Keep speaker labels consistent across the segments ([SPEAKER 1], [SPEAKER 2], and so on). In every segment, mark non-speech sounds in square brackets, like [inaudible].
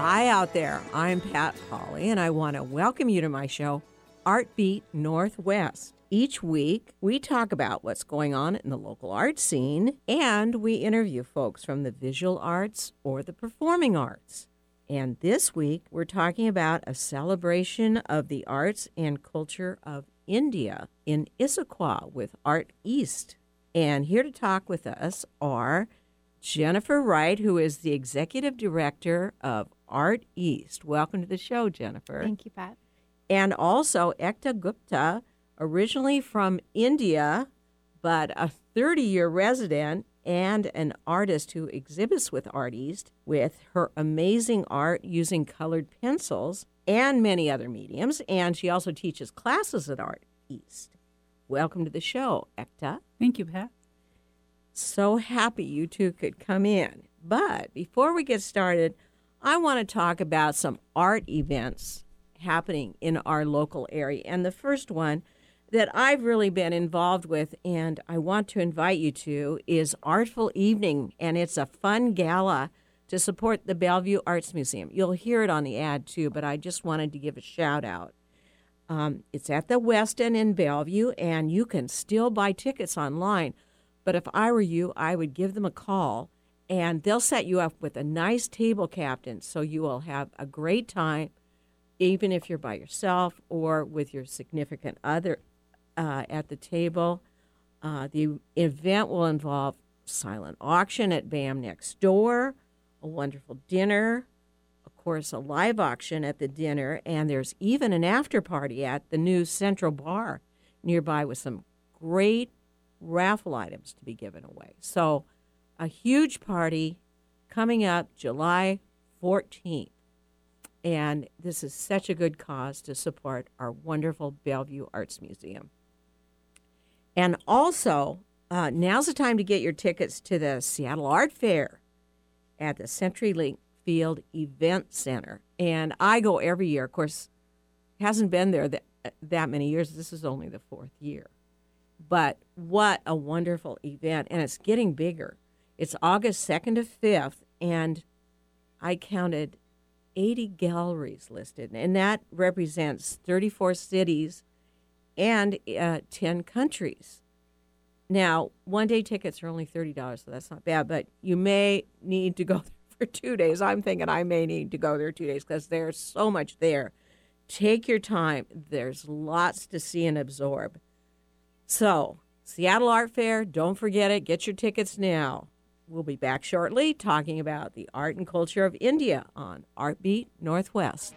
[SPEAKER 1] Hi out there. I'm Pat Polly, and I want to welcome you to my show, Art Beat Northwest. Each week, we talk about what's going on in the local art scene, and we interview folks from the visual arts or the performing arts. And this week, we're talking about a celebration of the arts and culture of India in Issaquah with Art East. And here to talk with us are Jennifer Wright, who is the executive director of Art East. Welcome to the show, Jennifer.
[SPEAKER 2] Thank you, Pat.
[SPEAKER 1] And also Ekta Gupta, originally from India, but a 30 year resident and an artist who exhibits with Art East with her amazing art using colored pencils and many other mediums. And she also teaches classes at Art East. Welcome to the show, Ekta.
[SPEAKER 3] Thank you, Pat.
[SPEAKER 1] So happy you two could come in. But before we get started, I want to talk about some art events happening in our local area. And the first one that I've really been involved with and I want to invite you to is Artful Evening. And it's a fun gala to support the Bellevue Arts Museum. You'll hear it on the ad too, but I just wanted to give a shout out. Um, it's at the West End in Bellevue, and you can still buy tickets online. But if I were you, I would give them a call and they'll set you up with a nice table captain so you will have a great time, even if you're by yourself or with your significant other uh, at the table. Uh, the event will involve silent auction at BAM next door, a wonderful dinner, of course, a live auction at the dinner, and there's even an after party at the new Central Bar nearby with some great raffle items to be given away. So, a huge party coming up July 14th. And this is such a good cause to support our wonderful Bellevue Arts Museum. And also, uh, now's the time to get your tickets to the Seattle Art Fair at the CenturyLink Field Event Center. And I go every year. Of course, hasn't been there that, that many years. This is only the fourth year. But what a wonderful event. And it's getting bigger. It's August 2nd to 5th, and I counted 80 galleries listed, and that represents 34 cities and uh, 10 countries. Now, one day tickets are only $30, so that's not bad, but you may need to go [laughs] for two days. I'm thinking I may need to go there two days because there's so much there. Take your time, there's lots to see and absorb. So, Seattle Art Fair, don't forget it. Get your tickets now. We'll be back shortly talking about the art and culture of India on Artbeat Northwest.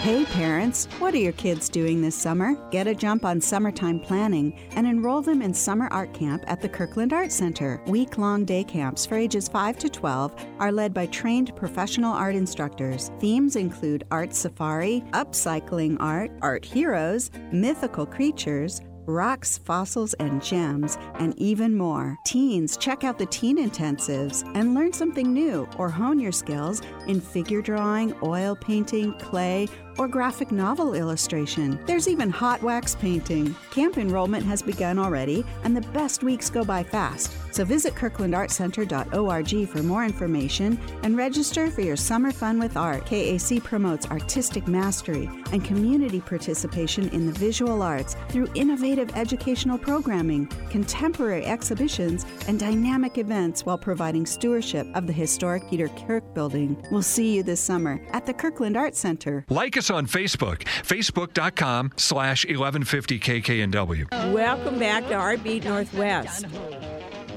[SPEAKER 4] Hey parents, what are your kids doing this summer? Get a jump on summertime planning and enroll them in summer art camp at the Kirkland Art Center. Week long day camps for ages 5 to 12 are led by trained professional art instructors. Themes include art safari, upcycling art, art heroes, mythical creatures, rocks, fossils, and gems, and even more. Teens, check out the Teen Intensives and learn something new or hone your skills in figure drawing, oil painting, clay, or graphic novel illustration. There's even hot wax painting. Camp enrollment has begun already, and the best weeks go by fast. So visit kirklandartcenter.org for more information and register for your summer fun with art. KAC promotes artistic mastery and community participation in the visual arts through innovative educational programming, contemporary exhibitions, and dynamic events while providing stewardship of the historic Peter Kirk building. We'll see you this summer at the Kirkland Art Center.
[SPEAKER 5] Like us on Facebook, facebook.com slash 1150 KKNW.
[SPEAKER 1] Welcome back to Artbeat Northwest.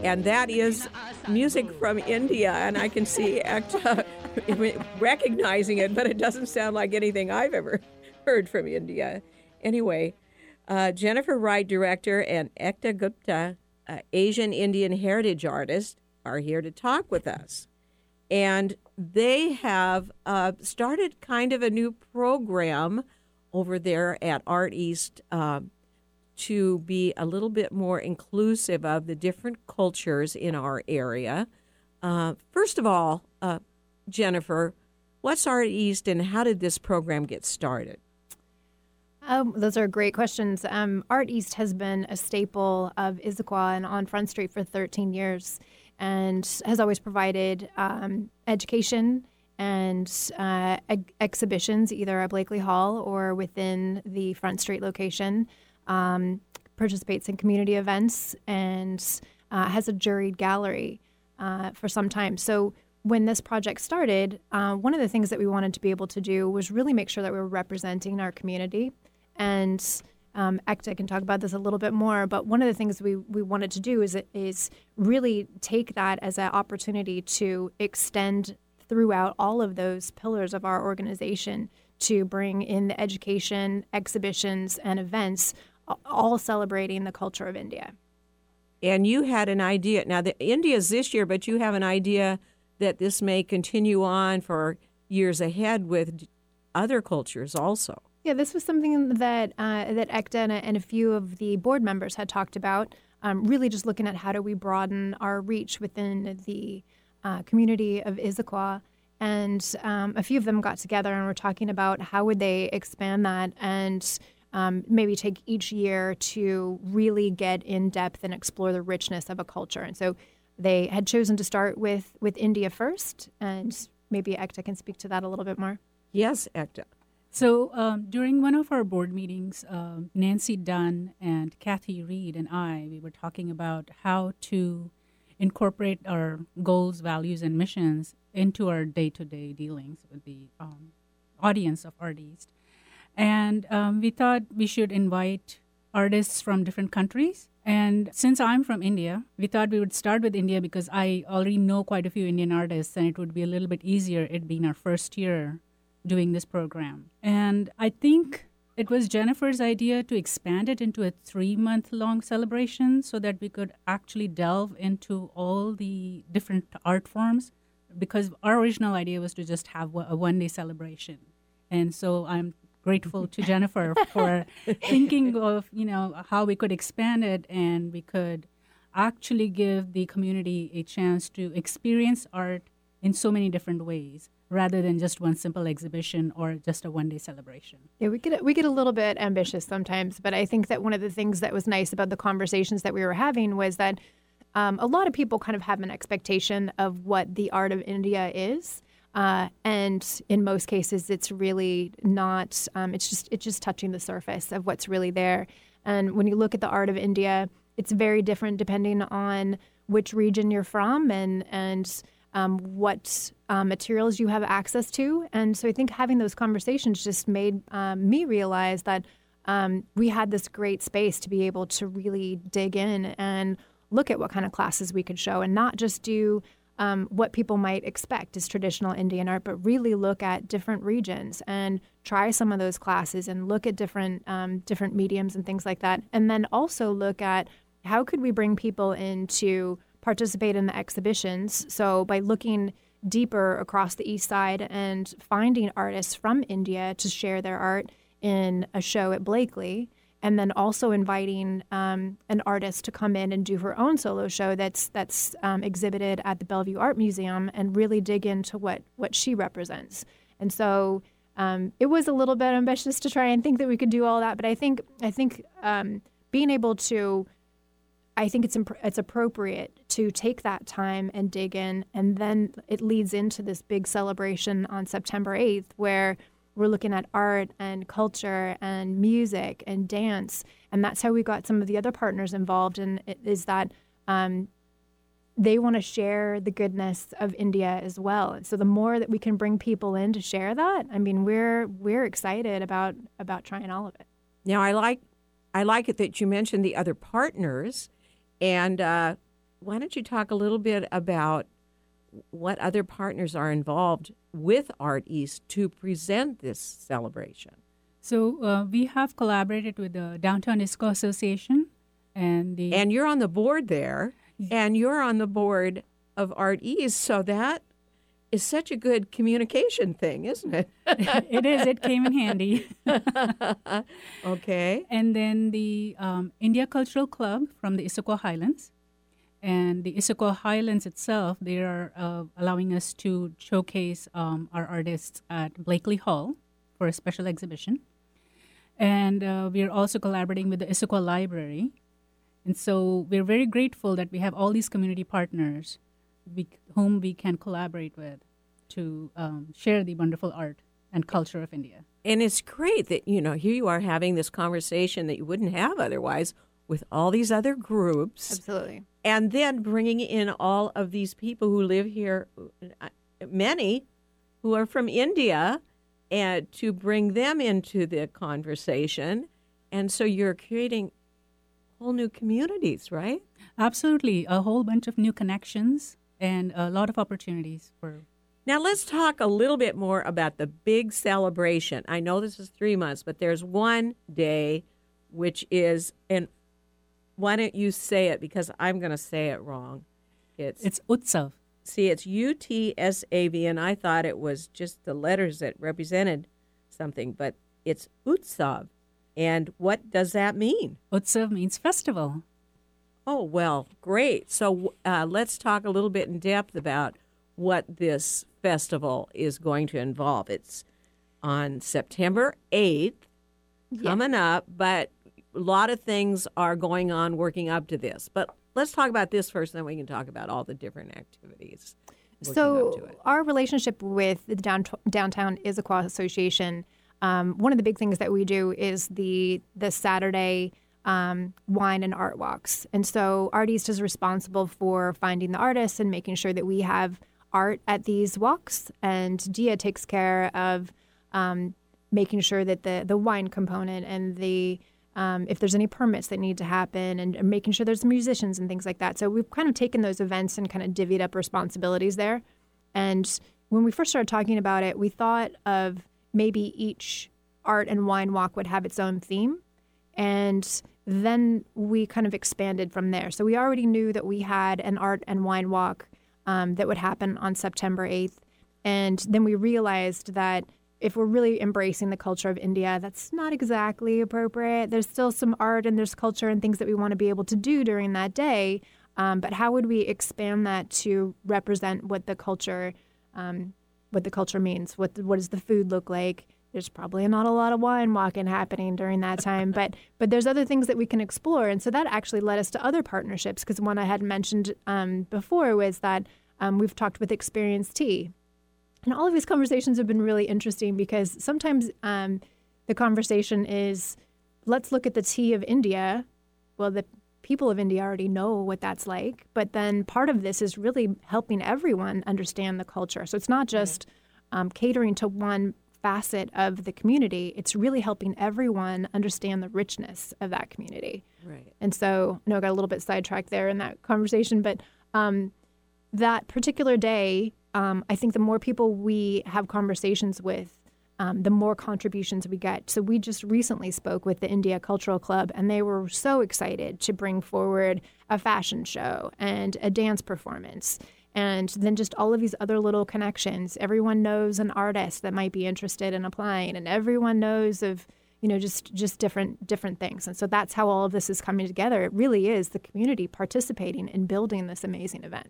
[SPEAKER 1] And that is music from India, and I can see Ekta [laughs] recognizing it, but it doesn't sound like anything I've ever heard from India. Anyway, uh, Jennifer Wright, director, and Ekta Gupta, uh, Asian Indian heritage artist, are here to talk with us. And they have uh, started kind of a new program over there at Art East uh, to be a little bit more inclusive of the different cultures in our area. Uh, first of all, uh, Jennifer, what's Art East and how did this program get started?
[SPEAKER 2] Um, those are great questions. Um, Art East has been a staple of Issaquah and on Front Street for 13 years and has always provided um, education and uh, ex- exhibitions either at Blakely Hall or within the Front Street location. Um, participates in community events and uh, has a juried gallery uh, for some time. So when this project started, uh, one of the things that we wanted to be able to do was really make sure that we were representing our community. And um, Ekta can talk about this a little bit more, but one of the things we, we wanted to do is, is really take that as an opportunity to extend throughout all of those pillars of our organization to bring in the education, exhibitions, and events, all celebrating the culture of India.
[SPEAKER 1] And you had an idea. Now, the India's this year, but you have an idea that this may continue on for years ahead with other cultures also.
[SPEAKER 2] Yeah, this was something that uh, that Ekta and a, few of the board members had talked about. Um, really, just looking at how do we broaden our reach within the uh, community of Issaquah, and um, a few of them got together and were talking about how would they expand that and um, maybe take each year to really get in depth and explore the richness of a culture. And so they had chosen to start with with India first, and maybe Ekta can speak to that a little bit more.
[SPEAKER 1] Yes, Ekta.
[SPEAKER 3] So um, during one of our board meetings, uh, Nancy Dunn and Kathy Reed and I, we were talking about how to incorporate our goals, values, and missions into our day-to-day dealings with the um, audience of artists. And um, we thought we should invite artists from different countries and since I'm from India, we thought we would start with India because I already know quite a few Indian artists, and it would be a little bit easier, it being our first year doing this program. And I think it was Jennifer's idea to expand it into a three month long celebration so that we could actually delve into all the different art forms because our original idea was to just have a one day celebration. And so I'm grateful to Jennifer [laughs] for thinking of you know how we could expand it and we could actually give the community a chance to experience art in so many different ways rather than just one simple exhibition or just a one day celebration.
[SPEAKER 2] Yeah, we get we get a little bit ambitious sometimes, but I think that one of the things that was nice about the conversations that we were having was that um, a lot of people kind of have an expectation of what the art of India is. Uh, and in most cases, it's really not. Um, it's just it's just touching the surface of what's really there. And when you look at the art of India, it's very different depending on which region you're from and and um, what uh, materials you have access to. And so I think having those conversations just made um, me realize that um, we had this great space to be able to really dig in and look at what kind of classes we could show and not just do um, what people might expect is traditional Indian art, but really look at different regions and try some of those classes and look at different um, different mediums and things like that, and then also look at how could we bring people in to participate in the exhibitions. So by looking deeper across the east side and finding artists from India to share their art in a show at Blakely and then also inviting um, an artist to come in and do her own solo show that's that's um, exhibited at the Bellevue Art Museum and really dig into what what she represents. And so um, it was a little bit ambitious to try and think that we could do all that, but I think I think um, being able to I think it's imp- it's appropriate to take that time and dig in, and then it leads into this big celebration on September 8th, where we're looking at art and culture and music and dance, and that's how we got some of the other partners involved. And it is that um, they want to share the goodness of India as well. So the more that we can bring people in to share that, I mean, we're we're excited about about trying all of it.
[SPEAKER 1] Now, I like I like it that you mentioned the other partners, and uh, why don't you talk a little bit about what other partners are involved with Art East to present this celebration?
[SPEAKER 3] So uh, we have collaborated with the Downtown Issaquah Association, and the
[SPEAKER 1] and you're on the board there, and you're on the board of Art East, so that is such a good communication thing, isn't it? [laughs]
[SPEAKER 3] it is. It came in handy. [laughs]
[SPEAKER 1] okay.
[SPEAKER 3] And then the um, India Cultural Club from the Issaquah Highlands and the Issaquah Highlands itself, they are uh, allowing us to showcase um, our artists at Blakely Hall for a special exhibition. And uh, we are also collaborating with the Issaquah Library. And so we're very grateful that we have all these community partners we, whom we can collaborate with. to um, share the wonderful art and culture of India.
[SPEAKER 1] And it's great that, you know, here you are having this conversation that you wouldn't have otherwise with all these other groups.
[SPEAKER 2] Absolutely.
[SPEAKER 1] And then bringing in all of these people who live here, many who are from India, and to bring them into the conversation. And so you're creating whole new communities, right?
[SPEAKER 3] Absolutely. A whole bunch of new connections and a lot of opportunities for
[SPEAKER 1] Now let's talk a little bit more about the big celebration. I know this is three months, but there's one day which is, and why don't you say it because I'm going to say it wrong. It's,
[SPEAKER 3] it's Utsav.
[SPEAKER 1] see, it's U T S A V, and I thought it was just the letters that represented something, but it's Utsav. And what does that mean?
[SPEAKER 3] Utsav means festival.
[SPEAKER 1] Oh, well, great. So uh, let's talk a little bit in depth about what this festival is going to involve. It's on September 8th, coming up, but a lot of things are going on working up to this. But let's talk about this first, then we can talk about all the different activities.
[SPEAKER 2] So, our relationship with the down, Downtown Issaquah Association, um, one of the big things that we do is the the Saturday um, wine and art walks. And so, Art East is responsible for finding the artists and making sure that we have art at these walks. And DIA takes care of um, making sure that the the wine component and the um, if there's any permits that need to happen and, and making sure there's musicians and things like that. So we've kind of taken those events and kind of divvied up responsibilities there. And when we first started talking about it, we thought of maybe each art and wine walk would have its own theme. And then we kind of expanded from there. So we already knew that we had an art and wine walk um, that would happen on September 8th. And then we realized that if we're really embracing the culture of India, that's not exactly appropriate. There's still some art and there's culture and things that we want to be able to do during that day. Um, but how would we expand that to represent what the culture, um, what the culture means? What what does the food look like? There's probably not a lot of wine walking happening during that time, but [laughs] but there's other things that we can explore, and so that actually led us to other partnerships. Because one I had mentioned um, before was that um, we've talked with Experience Tea, and all of these conversations have been really interesting because sometimes um, the conversation is, let's look at the tea of India. Well, the people of India already know what that's like, but then part of this is really helping everyone understand the culture. So it's not just um, catering to one facet of the community, it's really helping everyone understand the richness of that community.
[SPEAKER 1] Right.
[SPEAKER 2] And so, I know I got a little bit sidetracked there in that conversation, but um, that particular day, um, I think the more people we have conversations with, um, the more contributions we get. So we just recently spoke with the India Cultural Club, and they were so excited to bring forward a fashion show and a dance performance. And then just all of these other little connections. Everyone knows an artist that might be interested in applying, and everyone knows of you know just just different different things. And so that's how all of this is coming together. It really is the community participating in building this amazing event.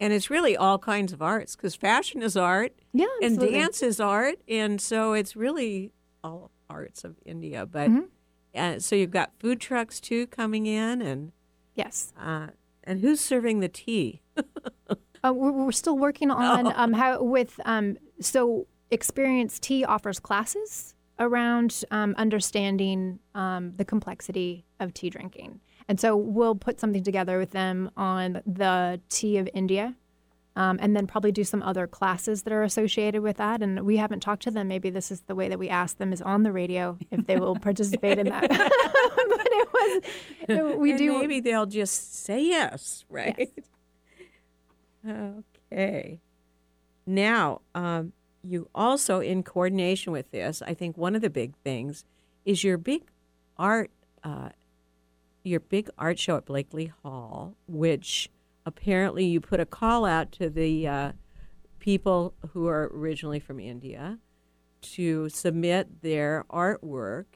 [SPEAKER 1] And it's really all kinds of arts because fashion is art
[SPEAKER 2] Yeah,
[SPEAKER 1] and dance is art. And so it's really all arts of India. But
[SPEAKER 2] Mhm.
[SPEAKER 1] uh, so you've got food trucks too coming in. And,
[SPEAKER 2] Yes.
[SPEAKER 1] uh, and who's serving the tea?
[SPEAKER 2] Uh, we're, we're still working [laughs] on um, how with um, so Experience Tea offers classes around um, understanding um, the complexity of tea drinking, and so we'll put something together with them on the tea of India, um, and then probably do some other classes that are associated with that. And we haven't talked to them. Maybe this is the way that we ask them is on the radio if they will participate in that. [laughs] but it was we
[SPEAKER 1] And
[SPEAKER 2] do
[SPEAKER 1] Maybe they'll just say yes, right? [laughs] Okay. Now, um, you also, in coordination with this, I think one of the big things is your big art, uh, your big art show at Blakely Hall, which apparently you put a call out to the uh, people who are originally from India to submit their artwork.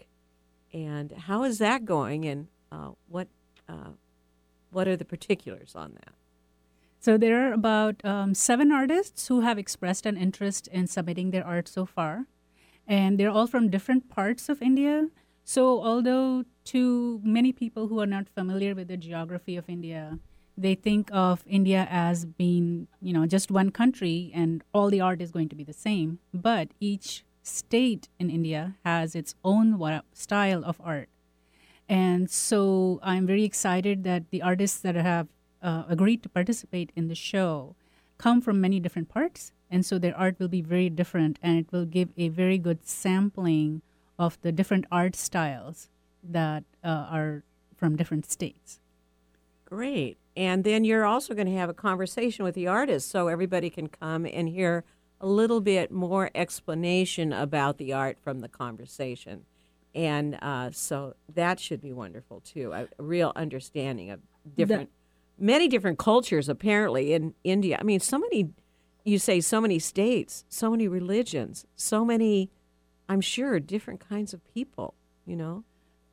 [SPEAKER 1] And how is that going? And uh, what uh, what are the particulars on that?
[SPEAKER 3] So there are about um, seven artists who have expressed an interest in submitting their art so far, and they're all from different parts of India. So although to many people who are not familiar with the geography of India, they think of India as being, you know, just one country and all the art is going to be the same. But each state in India has its own style of art. And so I'm very excited that the artists that have uh, agreed to participate in the show come from many different parts. And so their art will be very different and it will give a very good sampling of the different art styles that uh, are from different states.
[SPEAKER 1] Great. And then you're also going to have a conversation with the artist so everybody can come and hear a little bit more explanation about the art from the conversation. And uh, so that should be wonderful too. A, real understanding of different, many different cultures apparently in India. I mean, so many, you say so many states, so many religions, so many, I'm sure, different kinds of people, you know?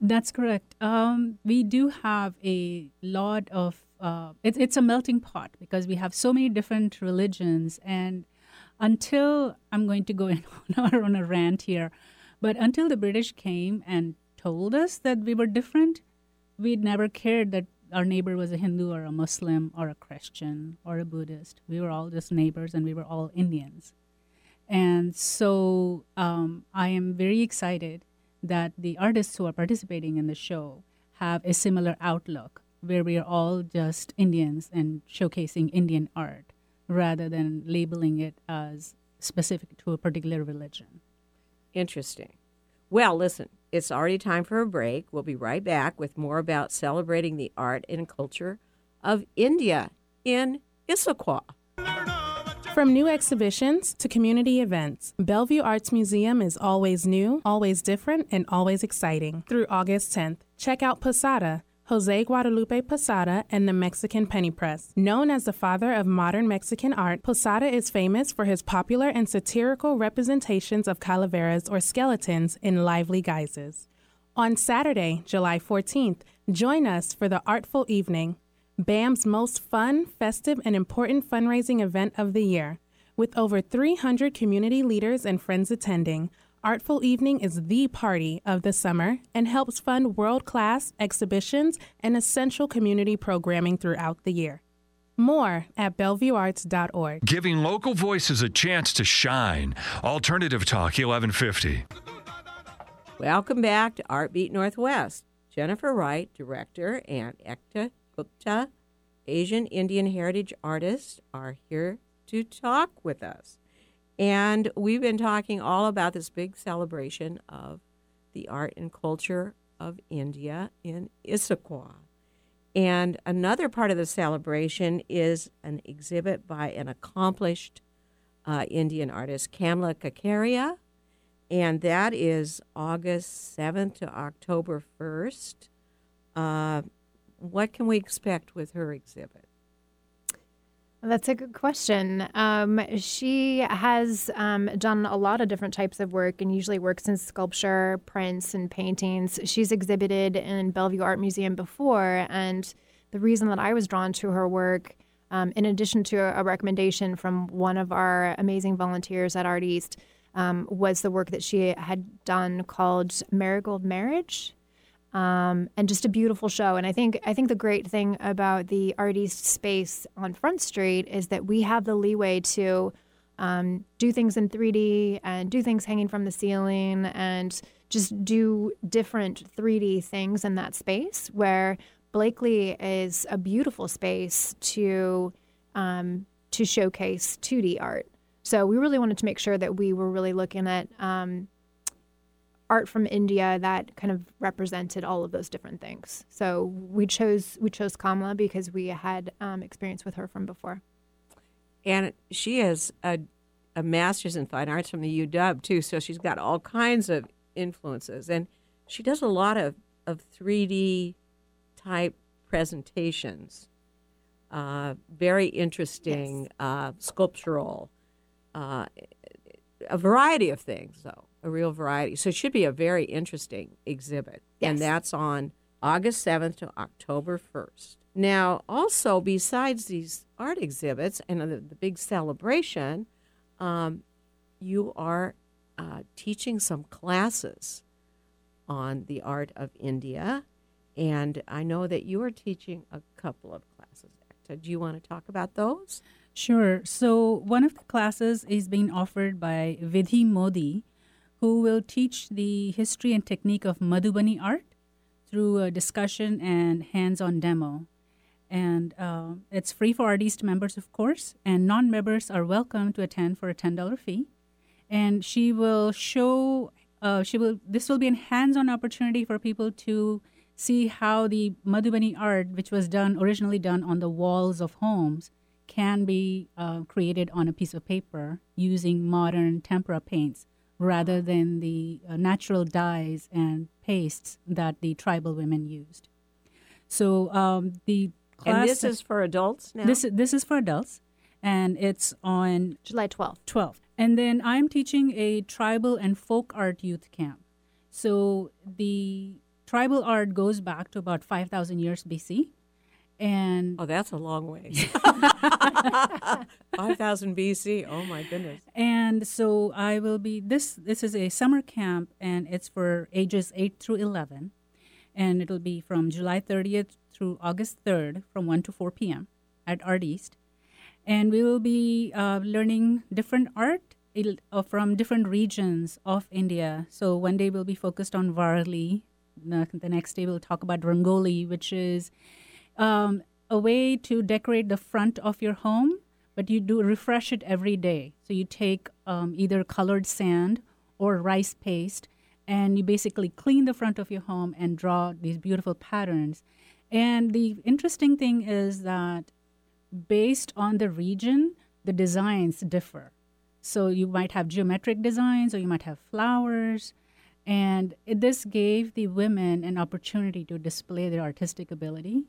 [SPEAKER 3] That's correct. Um, we do have a lot of, uh, it, it's a melting pot because we have so many different religions. And until I'm going to go in [laughs] on, a rant here, but until the British came and told us that we were different, we'd never cared that our neighbor was a Hindu or a Muslim or a Christian or a Buddhist. We were all just neighbors and we were all Indians. And so um, I am very excited that the artists who are participating in the show have a similar outlook where we are all just Indians and showcasing Indian art rather than labeling it as specific to a particular religion.
[SPEAKER 1] Interesting. Well, listen, it's already time for a break. We'll be right back with more about celebrating the art and culture of India in Issaquah.
[SPEAKER 6] From new exhibitions to community events, Bellevue Arts Museum is always new, always different, and always exciting. Through August 10th, check out Posada, Jose Guadalupe Posada and the Mexican Penny Press. Known as the father of modern Mexican art, Posada is famous for his popular and satirical representations of calaveras or skeletons in lively guises. On Saturday, July 14th, join us for the Artful Evening, BAM's most fun, festive, and important fundraising event of the year. With over 300 community leaders and friends attending, Artful Evening is the party of the summer and helps fund world class exhibitions and essential community programming throughout the year. More at BellevueArts.org.
[SPEAKER 5] Giving local voices a chance to shine. Alternative Talk 1150.
[SPEAKER 1] Welcome back to Art Beat Northwest. Jennifer Wright, director, and Ekta Gupta, Asian Indian heritage artist, are here to talk with us. And we've been talking all about this big celebration of the art and culture of India in Issaquah. And another part of the celebration is an exhibit by an accomplished uh, Indian artist, Kamla Kakaria, and that is August 7th to October 1st. Uh, what can we expect with her exhibit?
[SPEAKER 2] That's a good question. Um, she has um, done a lot of different types of work and usually works in sculpture, prints, and paintings. She's exhibited in Bellevue Art Museum before, and the reason that I was drawn to her work, um, in addition to a recommendation from one of our amazing volunteers at Art East, um, was the work that she had done called Marigold Marriage um, and just a beautiful show. And I think I think the great thing about the Art East space on Front Street is that we have the leeway to um, do things in 3D and do things hanging from the ceiling and just do different 3D things in that space. Where Blakely is a beautiful space to um, to showcase 2D art. So we really wanted to make sure that we were really looking at um, art from India that kind of represented all of those different things. So we chose we chose Kamla because we had um, experience with her from before.
[SPEAKER 1] And she has a, a master's in fine arts from the UW too, so she's got all kinds of influences, and she does a lot of of 3D type presentations. Uh, very interesting, yes. uh, sculptural, uh, a variety of things, though a real variety. So it should be a very interesting exhibit. Yes. And that's on August 7th to October 1st. Now, also, besides these art exhibits and the, the big celebration, um, you are uh, teaching some classes on the art of India. And I know that you are teaching a couple of classes. Uh, do you want to talk about those?
[SPEAKER 3] Sure. So one of the classes is being offered by Vidhi Modi, who will teach the history and technique of Madhubani art through a discussion and hands-on demo. And uh, it's free for Art East members, of course, and non-members are welcome to attend for a ten dollar fee. And she will show. Uh, she will. This will be a hands-on opportunity for people to see how the Madhubani art, which was done originally done on the walls of homes, can be uh, created on a piece of paper using modern tempera paints rather than the uh, natural dyes and pastes that the tribal women used. So um, the class
[SPEAKER 1] and this is for adults now.
[SPEAKER 3] this is this is for adults, and it's on
[SPEAKER 2] July 12th.
[SPEAKER 3] 12th. And then I'm teaching a tribal and folk art youth camp. So the tribal art goes back to about 5,000 years BC. And
[SPEAKER 1] oh, that's a long way. [laughs] [laughs] Five thousand BC. Oh my goodness.
[SPEAKER 3] and so I will be this this is a summer camp and it's for ages 8 through 11 and it'll be from July 30th through August 3rd from 1 to 4 p.m. at Art East. And we will be uh, learning different art uh, from different regions of India. So one day we'll be focused on Varli. The next day we'll talk about Rangoli, which is um, a way to decorate the front of your home, but you do refresh it every day. So you take um, either colored sand or rice paste, and you basically clean the front of your home and draw these beautiful patterns. And the interesting thing is that based on the region, the designs differ. So you might have geometric designs, or you might have flowers. And this gave the women an opportunity to display their artistic ability.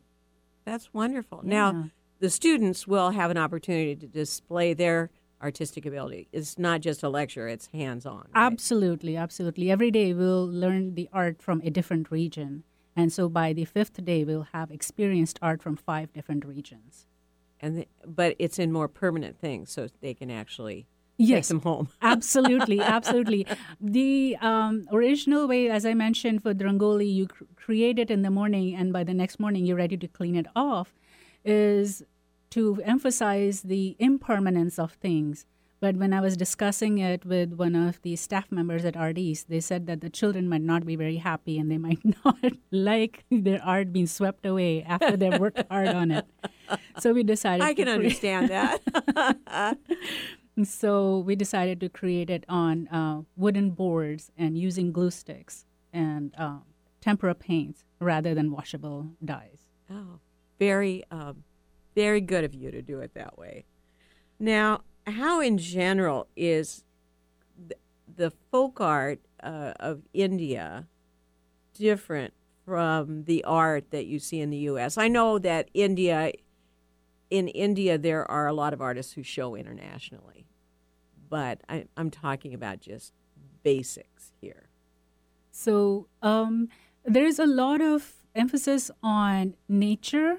[SPEAKER 1] That's wonderful.
[SPEAKER 3] Yeah.
[SPEAKER 1] Now, the students will have an opportunity to display their artistic ability. It's not just a lecture; it's hands-on. right?
[SPEAKER 3] Absolutely, absolutely. Every day we'll learn the art from a different region. And so by the fifth day, we'll have experienced art from five different regions.
[SPEAKER 1] and the, but it's in more permanent things, so they can actually
[SPEAKER 3] Yes.
[SPEAKER 1] them home. [laughs]
[SPEAKER 3] absolutely, absolutely. The um, original way, as I mentioned, for Rangoli, you cr- create it in the morning, and by the next morning, you're ready to clean it off, is to emphasize the impermanence of things. But when I was discussing it with one of the staff members at Art East, they said that the children might not be very happy and they [laughs] might not like their art being swept away after they've worked hard on it. So we decided.
[SPEAKER 1] I can understand that. [laughs]
[SPEAKER 3] so we decided to create it on uh, wooden boards and using glue sticks and um, tempera paints rather than washable dyes.
[SPEAKER 1] Oh, very, um, very good of you to do it that way. Now, how in general is th- the folk art uh, of India different from the art that you see in the U.S.? I know that India, in India, there are a lot of artists who show internationally, but I, I'm talking about just basics here.
[SPEAKER 3] So um, there's a lot of emphasis on nature,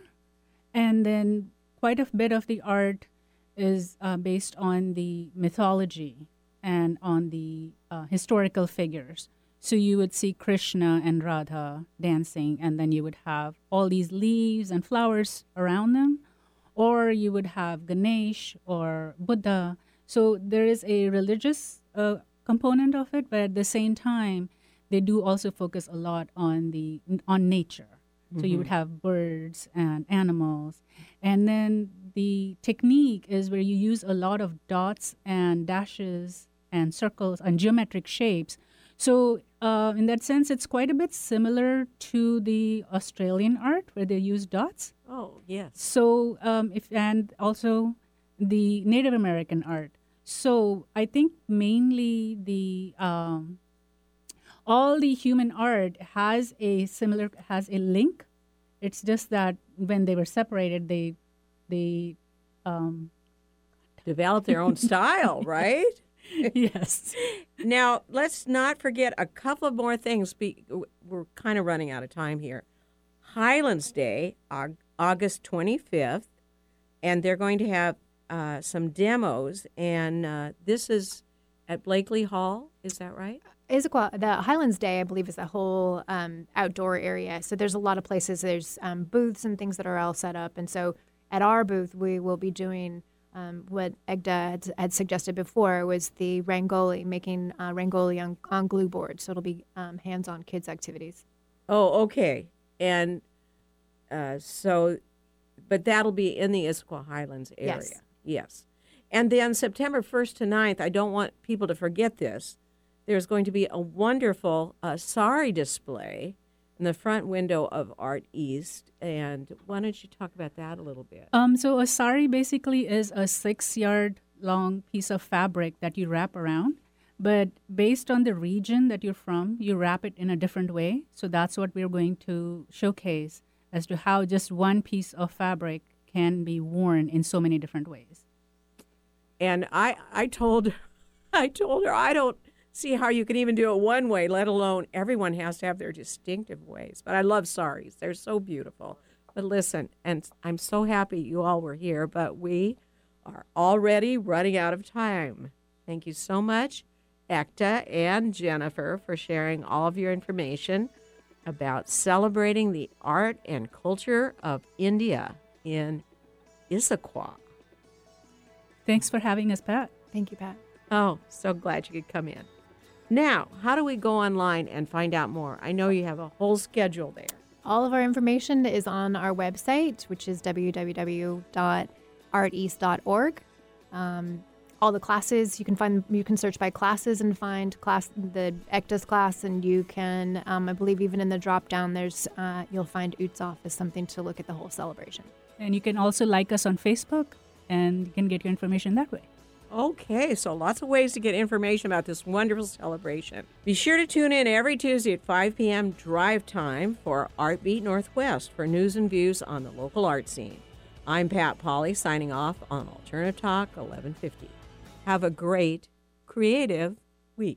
[SPEAKER 3] and then quite a bit of the art is uh, based on the mythology and on the uh, historical figures. So you would see Krishna and Radha dancing, and then you would have all these leaves and flowers around them, or you would have Ganesh or Buddha. So there is a religious uh, component of it, but at the same time, they do also focus a lot on the on nature. So you would have birds and animals, and then the technique is where you use a lot of dots and dashes and circles and geometric shapes. So uh, in that sense, it's quite a bit similar to the Australian art where they use dots.
[SPEAKER 1] Oh, yes.
[SPEAKER 3] So um, if and also the Native American art. So I think mainly the um, all the human art has a similar has a link. It's just that when they were separated, they they um,
[SPEAKER 1] Develop their own style, [laughs] right? [laughs]
[SPEAKER 3] yes.
[SPEAKER 1] Now, let's not forget a couple of more things. Be- We're kind of running out of time here. Highlands Day, Aug- August 25th, and they're going to have uh, some demos, and uh, this is at Blakely Hall. Is that right?
[SPEAKER 2] Issaquah, the Highlands Day, I believe, is the whole um, outdoor area. So there's a lot of places. There's um, booths and things that are all set up, and so at our booth, we will be doing um, what Ekta had, had, suggested before was the Rangoli, making uh, Rangoli on, on glue board. So it'll be um, hands-on kids activities.
[SPEAKER 1] Oh, okay. And uh, so, but that'll be in the Issaquah Highlands area.
[SPEAKER 2] Yes.
[SPEAKER 1] Yes. And then September 1st to 9th, I don't want people to forget this. There's going to be a wonderful uh, sari display in the front window of Art East. And why don't you talk about that a little bit?
[SPEAKER 3] Um, so a sari basically is a six-yard long piece of fabric that you wrap around. But based on the region that you're from, you wrap it in a different way. So that's what we're going to showcase as to how just one piece of fabric can be worn in so many different ways.
[SPEAKER 1] And I, I told, [laughs] I told her I don't see how you can even do it one way, let alone everyone has to have their distinctive ways. But I love saris; they're so beautiful. But listen, and I'm so happy you all were here, but we are already running out of time. Thank you so much, Ekta and Jennifer, for sharing all of your information about celebrating the art and culture of India in Issaquah.
[SPEAKER 3] Thanks for having us, Pat.
[SPEAKER 2] Thank you, Pat.
[SPEAKER 1] Oh, so glad you could come in. Now, how do we go online and find out more? I know you have a whole schedule there.
[SPEAKER 2] All of our information is on our website, which is www.arteast.org. Um, all the classes you can find you can search by classes and find class the Ekta's class and you can um, I believe even in the drop down there's uh, you'll find Utsav as something to look at the whole celebration.
[SPEAKER 3] And you can also like us on Facebook and you can get your information that way.
[SPEAKER 1] Okay, so lots of ways to get information about this wonderful celebration. Be sure to tune in every Tuesday at 5 p.m. drive time for Artbeat Northwest for news and views on the local art scene. I'm Pat Polly signing off on Alternative Talk 1150. Have a great, creative week.